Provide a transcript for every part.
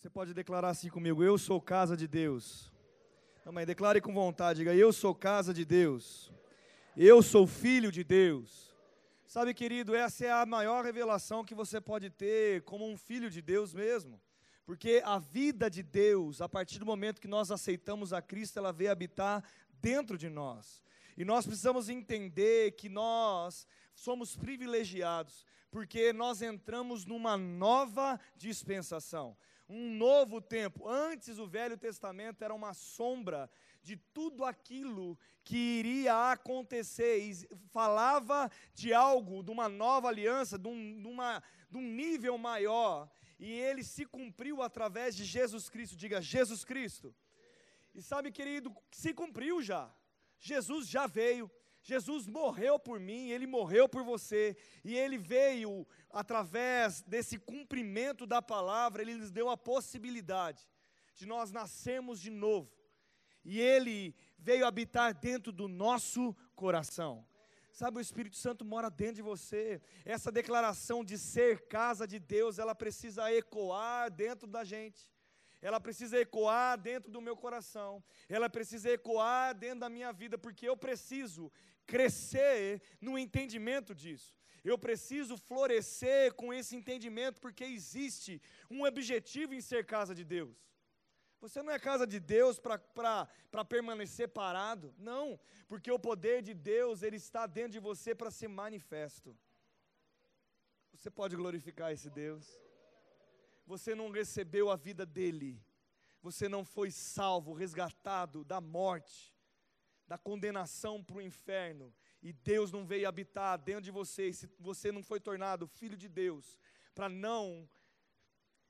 Você pode declarar assim comigo: Eu sou casa de Deus. Mas declare com vontade, diga: Eu sou casa de Deus. Eu sou filho de Deus. Sabe, querido, essa é a maior revelação que você pode ter como um filho de Deus mesmo. Porque a vida de Deus, a partir do momento que nós aceitamos a Cristo, ela veio habitar dentro de nós. E nós precisamos entender que nós somos privilegiados, porque nós entramos numa nova dispensação um novo tempo. Antes o Velho Testamento era uma sombra de tudo aquilo que iria acontecer e falava de algo, de uma nova aliança, de um, de uma, de um nível maior. E ele se cumpriu através de Jesus Cristo. Diga, Jesus Cristo. E sabe, querido, se cumpriu já. Jesus já veio, Jesus morreu por mim, ele morreu por você, e ele veio através desse cumprimento da palavra, ele nos deu a possibilidade de nós nascermos de novo. E ele veio habitar dentro do nosso coração. Sabe, o Espírito Santo mora dentro de você. Essa declaração de ser casa de Deus, ela precisa ecoar dentro da gente. Ela precisa ecoar dentro do meu coração. Ela precisa ecoar dentro da minha vida, porque eu preciso crescer no entendimento disso. Eu preciso florescer com esse entendimento, porque existe um objetivo em ser casa de Deus. Você não é casa de Deus para permanecer parado, não, porque o poder de Deus, ele está dentro de você para ser manifesto. Você pode glorificar esse Deus. Você não recebeu a vida dele, você não foi salvo, resgatado da morte, da condenação para o inferno, e Deus não veio habitar dentro de você, se você não foi tornado filho de Deus, para não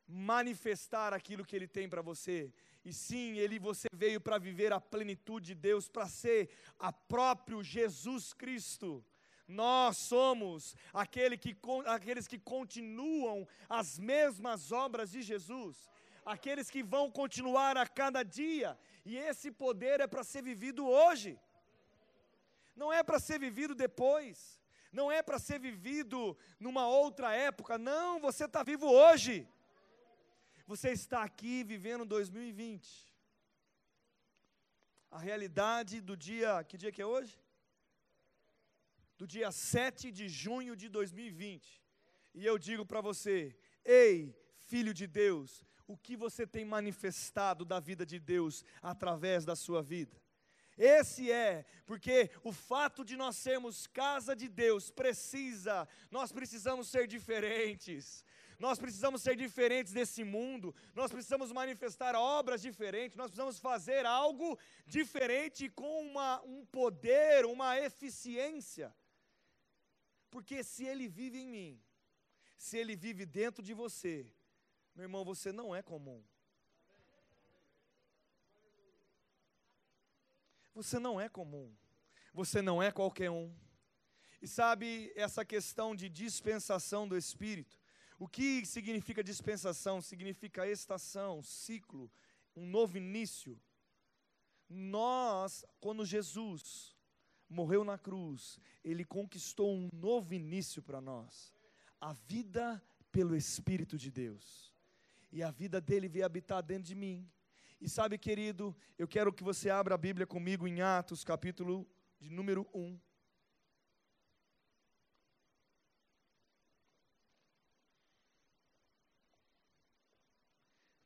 manifestar aquilo que Ele tem para você, e sim, ele você veio para viver a plenitude de Deus, para ser a próprio Jesus Cristo. Nós somos aquele que, aqueles que continuam as mesmas obras de Jesus, aqueles que vão continuar a cada dia, e esse poder é para ser vivido hoje, não é para ser vivido depois, não é para ser vivido numa outra época, não, você está vivo hoje, você está aqui vivendo 2020, a realidade do dia, que dia que é hoje? Do dia 7 de junho de 2020, e eu digo para você, ei, filho de Deus, o que você tem manifestado da vida de Deus através da sua vida. Esse é, porque o fato de nós sermos casa de Deus precisa, nós precisamos ser diferentes. Nós precisamos ser diferentes desse mundo, nós precisamos manifestar obras diferentes, nós precisamos fazer algo diferente com uma, um poder, uma eficiência. Porque se Ele vive em mim, se Ele vive dentro de você, meu irmão, você não é comum. Você não é comum. Você não é qualquer um. E sabe essa questão de dispensação do Espírito? O que significa dispensação? Significa estação, ciclo, um novo início. Nós, quando Jesus morreu na cruz, ele conquistou um novo início para nós. A vida pelo Espírito de Deus e a vida dele veio habitar dentro de mim. E sabe, querido, eu quero que você abra a Bíblia comigo em Atos, capítulo de número 1.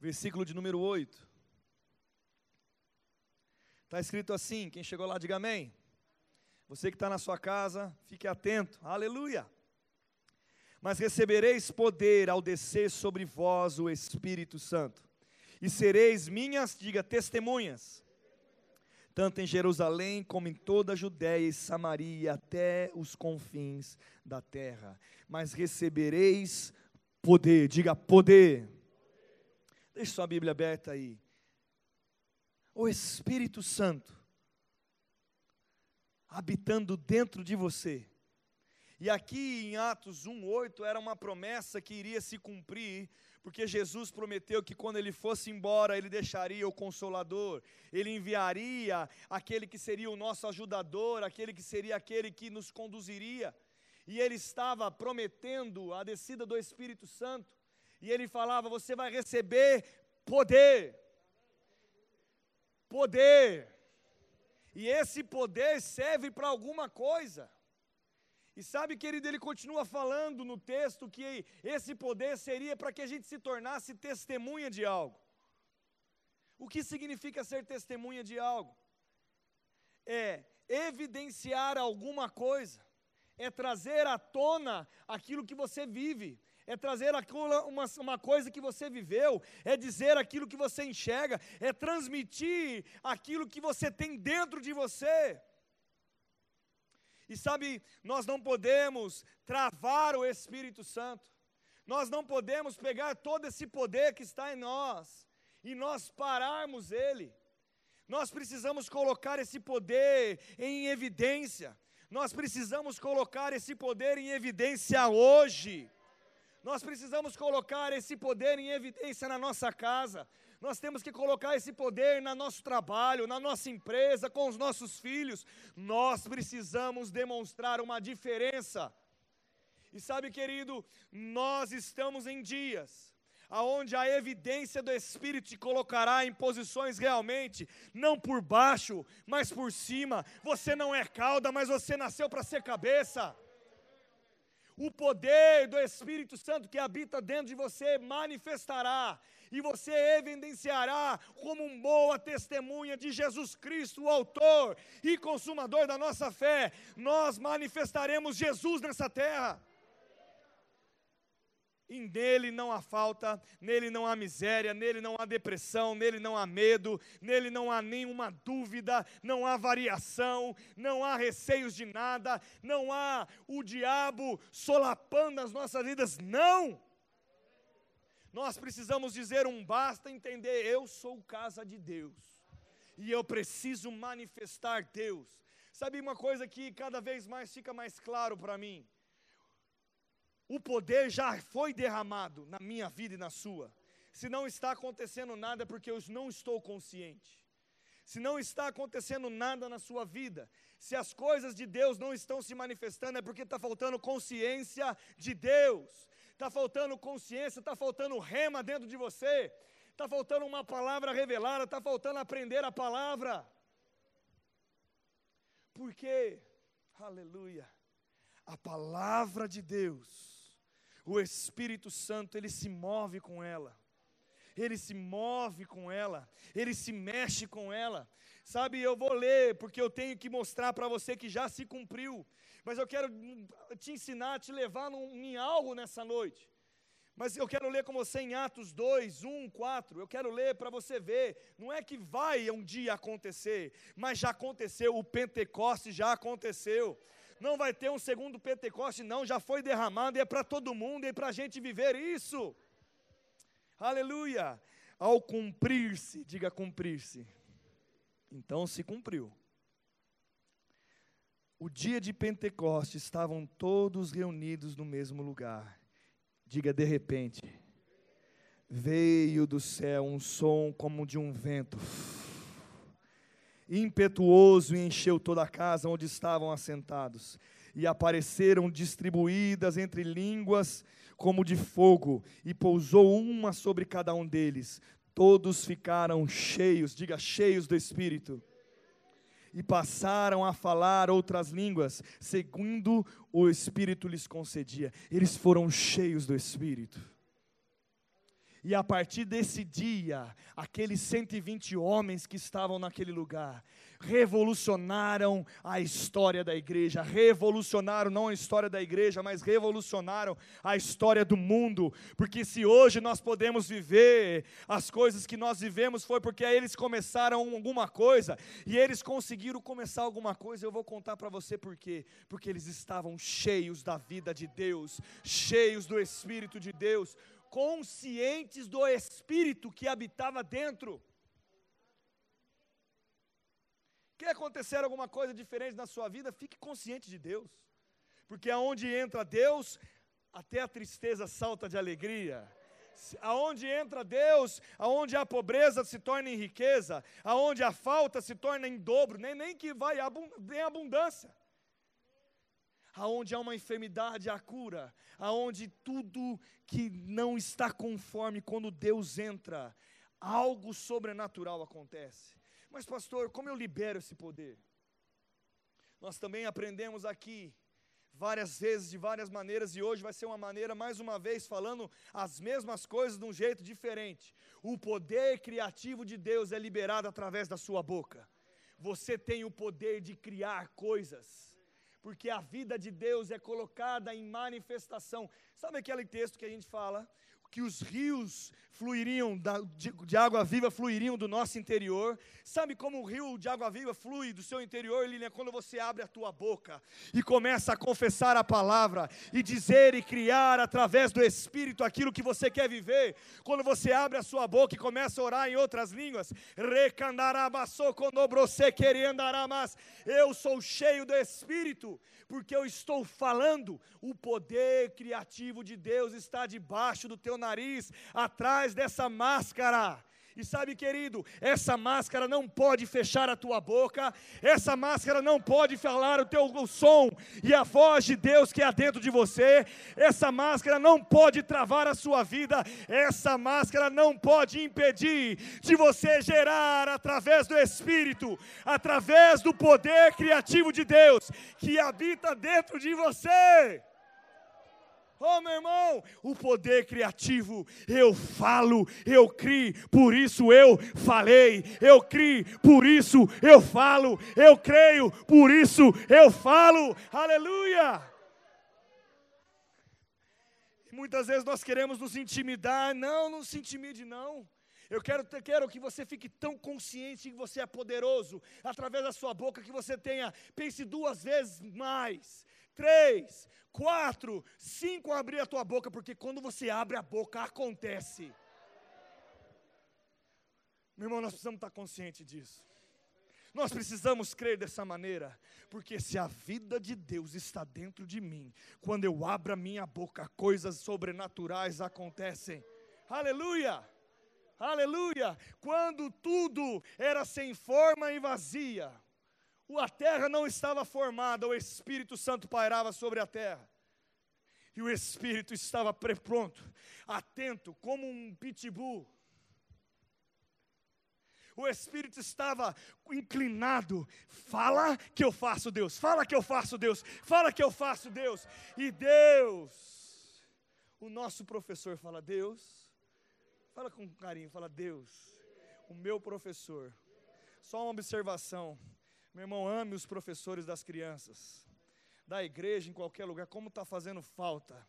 Versículo de número 8. Está escrito assim: quem chegou lá, diga amém. Você que está na sua casa, fique atento. Aleluia mas recebereis poder ao descer sobre vós o Espírito Santo, e sereis minhas, diga, testemunhas, tanto em Jerusalém como em toda a Judéia e Samaria, até os confins da terra. Mas recebereis poder, diga poder. Deixe sua Bíblia aberta aí. O Espírito Santo habitando dentro de você e aqui em Atos 1:8 era uma promessa que iria se cumprir, porque Jesus prometeu que quando ele fosse embora, ele deixaria o consolador, ele enviaria aquele que seria o nosso ajudador, aquele que seria aquele que nos conduziria. E ele estava prometendo a descida do Espírito Santo. E ele falava: "Você vai receber poder. Poder. E esse poder serve para alguma coisa. E sabe, querido, ele continua falando no texto que esse poder seria para que a gente se tornasse testemunha de algo. O que significa ser testemunha de algo? É evidenciar alguma coisa, é trazer à tona aquilo que você vive, é trazer uma, uma coisa que você viveu, é dizer aquilo que você enxerga, é transmitir aquilo que você tem dentro de você. E sabe, nós não podemos travar o Espírito Santo, nós não podemos pegar todo esse poder que está em nós e nós pararmos ele. Nós precisamos colocar esse poder em evidência, nós precisamos colocar esse poder em evidência hoje. Nós precisamos colocar esse poder em evidência na nossa casa. Nós temos que colocar esse poder no nosso trabalho, na nossa empresa, com os nossos filhos. Nós precisamos demonstrar uma diferença. E sabe, querido, nós estamos em dias aonde a evidência do Espírito te colocará em posições realmente, não por baixo, mas por cima. Você não é cauda, mas você nasceu para ser cabeça o poder do Espírito Santo que habita dentro de você manifestará, e você evidenciará como uma boa testemunha de Jesus Cristo, o Autor e Consumador da nossa fé. Nós manifestaremos Jesus nessa terra. E nele não há falta, nele não há miséria, nele não há depressão, nele não há medo, nele não há nenhuma dúvida, não há variação, não há receios de nada, não há o diabo solapando as nossas vidas, não! Nós precisamos dizer um basta, entender, eu sou casa de Deus, e eu preciso manifestar Deus. Sabe uma coisa que cada vez mais fica mais claro para mim? O poder já foi derramado na minha vida e na sua. Se não está acontecendo nada é porque eu não estou consciente. Se não está acontecendo nada na sua vida, se as coisas de Deus não estão se manifestando, é porque está faltando consciência de Deus, está faltando consciência, está faltando rema dentro de você, está faltando uma palavra revelada, está faltando aprender a palavra. Porque, aleluia, a palavra de Deus o Espírito Santo, ele se move com ela. Ele se move com ela, ele se mexe com ela. Sabe, eu vou ler, porque eu tenho que mostrar para você que já se cumpriu. Mas eu quero te ensinar, te levar num, em algo nessa noite. Mas eu quero ler com você em Atos 2, 1, 4. Eu quero ler para você ver. Não é que vai um dia acontecer, mas já aconteceu. O Pentecoste já aconteceu não vai ter um segundo Pentecoste, não, já foi derramado e é para todo mundo e é para a gente viver isso. Aleluia! Ao cumprir-se, diga cumprir-se. Então se cumpriu. O dia de Pentecoste estavam todos reunidos no mesmo lugar. Diga de repente. Veio do céu um som como de um vento impetuoso e encheu toda a casa onde estavam assentados. E apareceram distribuídas entre línguas como de fogo, e pousou uma sobre cada um deles. Todos ficaram cheios, diga cheios do Espírito. E passaram a falar outras línguas, segundo o Espírito lhes concedia. Eles foram cheios do Espírito. E a partir desse dia, aqueles 120 homens que estavam naquele lugar revolucionaram a história da igreja, revolucionaram não a história da igreja, mas revolucionaram a história do mundo, porque se hoje nós podemos viver as coisas que nós vivemos foi porque eles começaram alguma coisa e eles conseguiram começar alguma coisa. Eu vou contar para você por quê? Porque eles estavam cheios da vida de Deus, cheios do espírito de Deus conscientes do Espírito que habitava dentro. Quer acontecer alguma coisa diferente na sua vida? Fique consciente de Deus, porque aonde entra Deus, até a tristeza salta de alegria. Aonde entra Deus, aonde a pobreza se torna em riqueza, aonde a falta se torna em dobro, nem, nem que vai em abundância aonde há uma enfermidade, há cura, aonde tudo que não está conforme, quando Deus entra, algo sobrenatural acontece. Mas, pastor, como eu libero esse poder? Nós também aprendemos aqui várias vezes, de várias maneiras, e hoje vai ser uma maneira, mais uma vez, falando as mesmas coisas de um jeito diferente. O poder criativo de Deus é liberado através da sua boca. Você tem o poder de criar coisas, porque a vida de Deus é colocada em manifestação. Sabe aquele texto que a gente fala? Que os rios fluiriam, de, de, água viva fluiriam do nosso interior. Sabe como o rio de água viva flui do seu interior, Lilian? Quando você abre a tua boca e começa a confessar a palavra e dizer e criar através do Espírito aquilo que você quer viver. Quando você abre a sua boca e começa a orar em outras línguas, eu sou cheio do Espírito, porque eu estou falando. O poder criativo de Deus está debaixo do teu nariz, atrás dessa máscara. E sabe, querido, essa máscara não pode fechar a tua boca, essa máscara não pode falar o teu som e a voz de Deus que há dentro de você, essa máscara não pode travar a sua vida, essa máscara não pode impedir de você gerar através do Espírito, através do poder criativo de Deus que habita dentro de você. Oh, meu irmão, o poder criativo, eu falo, eu crio, por isso eu falei, eu crio, por isso eu falo, eu creio, por isso eu falo, aleluia. Muitas vezes nós queremos nos intimidar, não, não se intimide, não. Eu quero, quero que você fique tão consciente que você é poderoso, através da sua boca, que você tenha, pense duas vezes mais, três, quatro, cinco abrir a tua boca, porque quando você abre a boca, acontece. Meu irmão, nós precisamos estar conscientes disso. Nós precisamos crer dessa maneira, porque se a vida de Deus está dentro de mim, quando eu abro a minha boca, coisas sobrenaturais acontecem. Aleluia! Aleluia! Quando tudo era sem forma e vazia, a terra não estava formada, o Espírito Santo pairava sobre a terra. E o Espírito estava pronto, atento, como um pitbull. O Espírito estava inclinado. Fala que eu faço Deus, fala que eu faço Deus, fala que eu faço Deus. E Deus, o nosso professor fala: Deus, fala com carinho, fala: Deus, o meu professor. Só uma observação. Meu irmão, ame os professores das crianças, da igreja, em qualquer lugar, como está fazendo falta.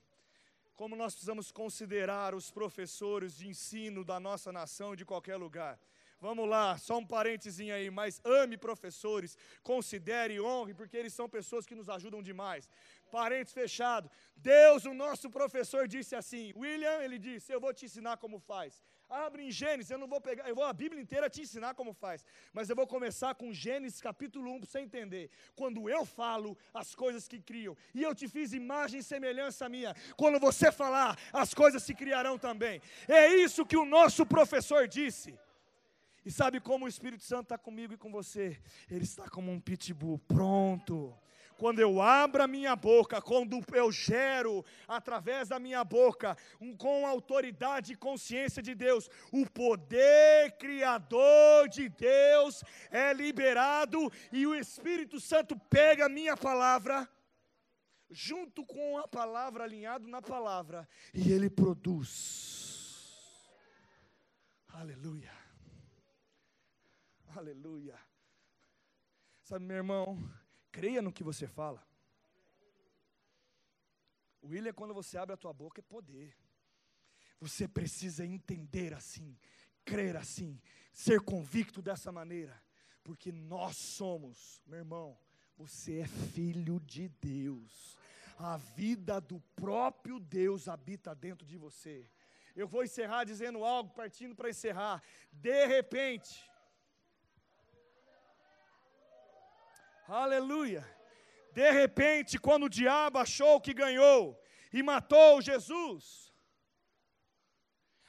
Como nós precisamos considerar os professores de ensino da nossa nação de qualquer lugar. Vamos lá, só um parênteses aí, mas ame professores, considere e honre, porque eles são pessoas que nos ajudam demais. Parênteses fechado. Deus, o nosso professor, disse assim: William, ele disse, eu vou te ensinar como faz. Abre em Gênesis, eu não vou pegar, eu vou a Bíblia inteira te ensinar como faz, mas eu vou começar com Gênesis capítulo 1 para você entender. Quando eu falo as coisas que criam, e eu te fiz imagem e semelhança minha, quando você falar, as coisas se criarão também. É isso que o nosso professor disse. E sabe como o Espírito Santo está comigo e com você? Ele está como um pitbull, pronto quando eu abro a minha boca, quando eu gero através da minha boca, um, com autoridade e consciência de Deus, o poder criador de Deus é liberado e o Espírito Santo pega a minha palavra, junto com a palavra, alinhado na palavra, e ele produz. Aleluia. Aleluia. Sabe, meu irmão, Creia no que você fala. William, quando você abre a tua boca, é poder. Você precisa entender assim, crer assim, ser convicto dessa maneira, porque nós somos, meu irmão, você é filho de Deus. A vida do próprio Deus habita dentro de você. Eu vou encerrar dizendo algo, partindo para encerrar. De repente, Aleluia. De repente, quando o diabo achou que ganhou e matou Jesus,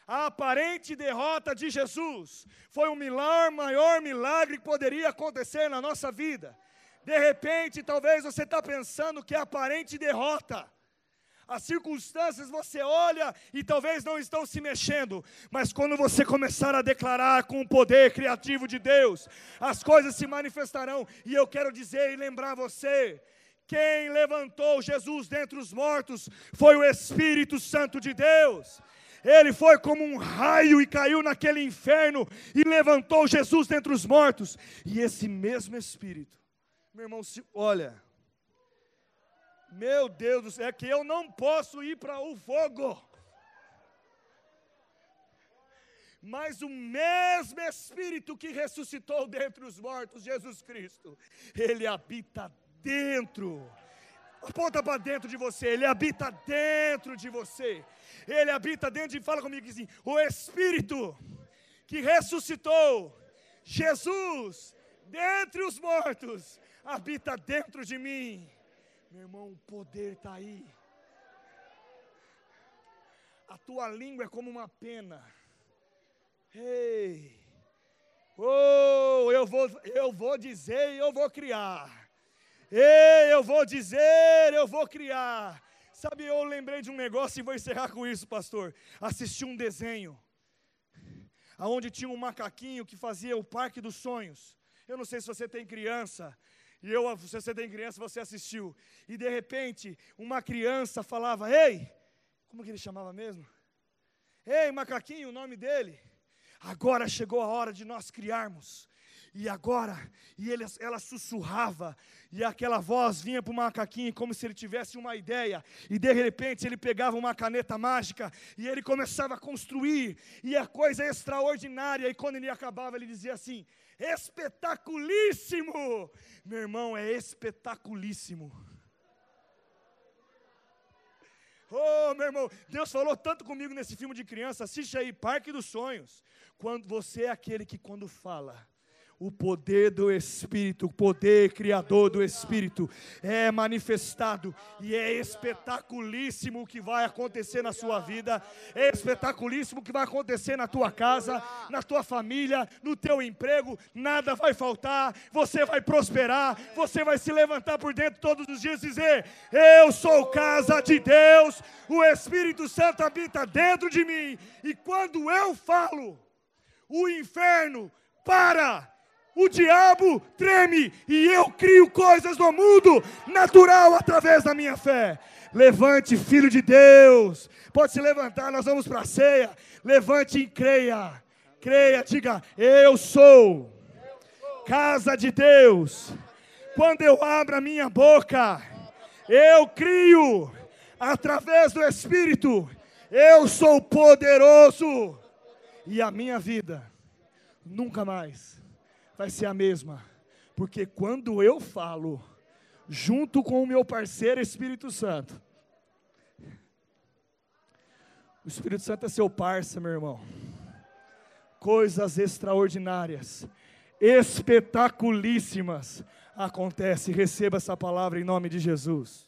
a aparente derrota de Jesus foi o milagre, maior milagre que poderia acontecer na nossa vida. De repente, talvez você está pensando que a aparente derrota, As circunstâncias você olha e talvez não estão se mexendo, mas quando você começar a declarar com o poder criativo de Deus, as coisas se manifestarão. E eu quero dizer e lembrar você: quem levantou Jesus dentre os mortos foi o Espírito Santo de Deus. Ele foi como um raio e caiu naquele inferno e levantou Jesus dentre os mortos. E esse mesmo Espírito, meu irmão, se, olha, meu Deus do céu, é que eu não posso ir para o fogo. Mas o mesmo Espírito que ressuscitou dentre os mortos, Jesus Cristo, ele habita dentro. Aponta para dentro de você, ele habita dentro de você. Ele habita dentro de, fala comigo assim: o Espírito que ressuscitou Jesus dentre os mortos habita dentro de mim. Meu irmão, o poder está aí. A tua língua é como uma pena. Ei, oh, eu vou, eu vou dizer e eu vou criar. Ei, eu vou dizer, eu vou criar. Sabe, eu lembrei de um negócio e vou encerrar com isso, pastor. Assisti um desenho, aonde tinha um macaquinho que fazia o Parque dos Sonhos. Eu não sei se você tem criança, e eu, se você tem criança, você assistiu. E de repente, uma criança falava: Ei, como que ele chamava mesmo? Ei, macaquinho, o nome dele. Agora chegou a hora de nós criarmos. E agora, e ele, ela sussurrava, e aquela voz vinha para o macaquinho como se ele tivesse uma ideia, e de repente ele pegava uma caneta mágica e ele começava a construir, e a coisa extraordinária, e quando ele acabava, ele dizia assim: espetaculíssimo. Meu irmão, é espetaculíssimo. Oh, meu irmão, Deus falou tanto comigo nesse filme de criança. Assiste aí, Parque dos Sonhos. Quando você é aquele que quando fala, o poder do Espírito, o poder criador do Espírito é manifestado e é espetaculíssimo o que vai acontecer na sua vida, é espetaculíssimo o que vai acontecer na tua casa, na tua família, no teu emprego, nada vai faltar, você vai prosperar, você vai se levantar por dentro todos os dias e dizer: Eu sou casa de Deus, o Espírito Santo habita dentro de mim, e quando eu falo, o inferno para o diabo treme e eu crio coisas no mundo natural através da minha fé. Levante, filho de Deus. Pode se levantar, nós vamos para a ceia. Levante e creia. Creia, diga: Eu sou casa de Deus. Quando eu abro a minha boca, eu crio através do Espírito. Eu sou poderoso. E a minha vida nunca mais vai ser a mesma. Porque quando eu falo, junto com o meu parceiro Espírito Santo, o Espírito Santo é seu parceiro, meu irmão. Coisas extraordinárias, espetaculíssimas acontecem. Receba essa palavra em nome de Jesus.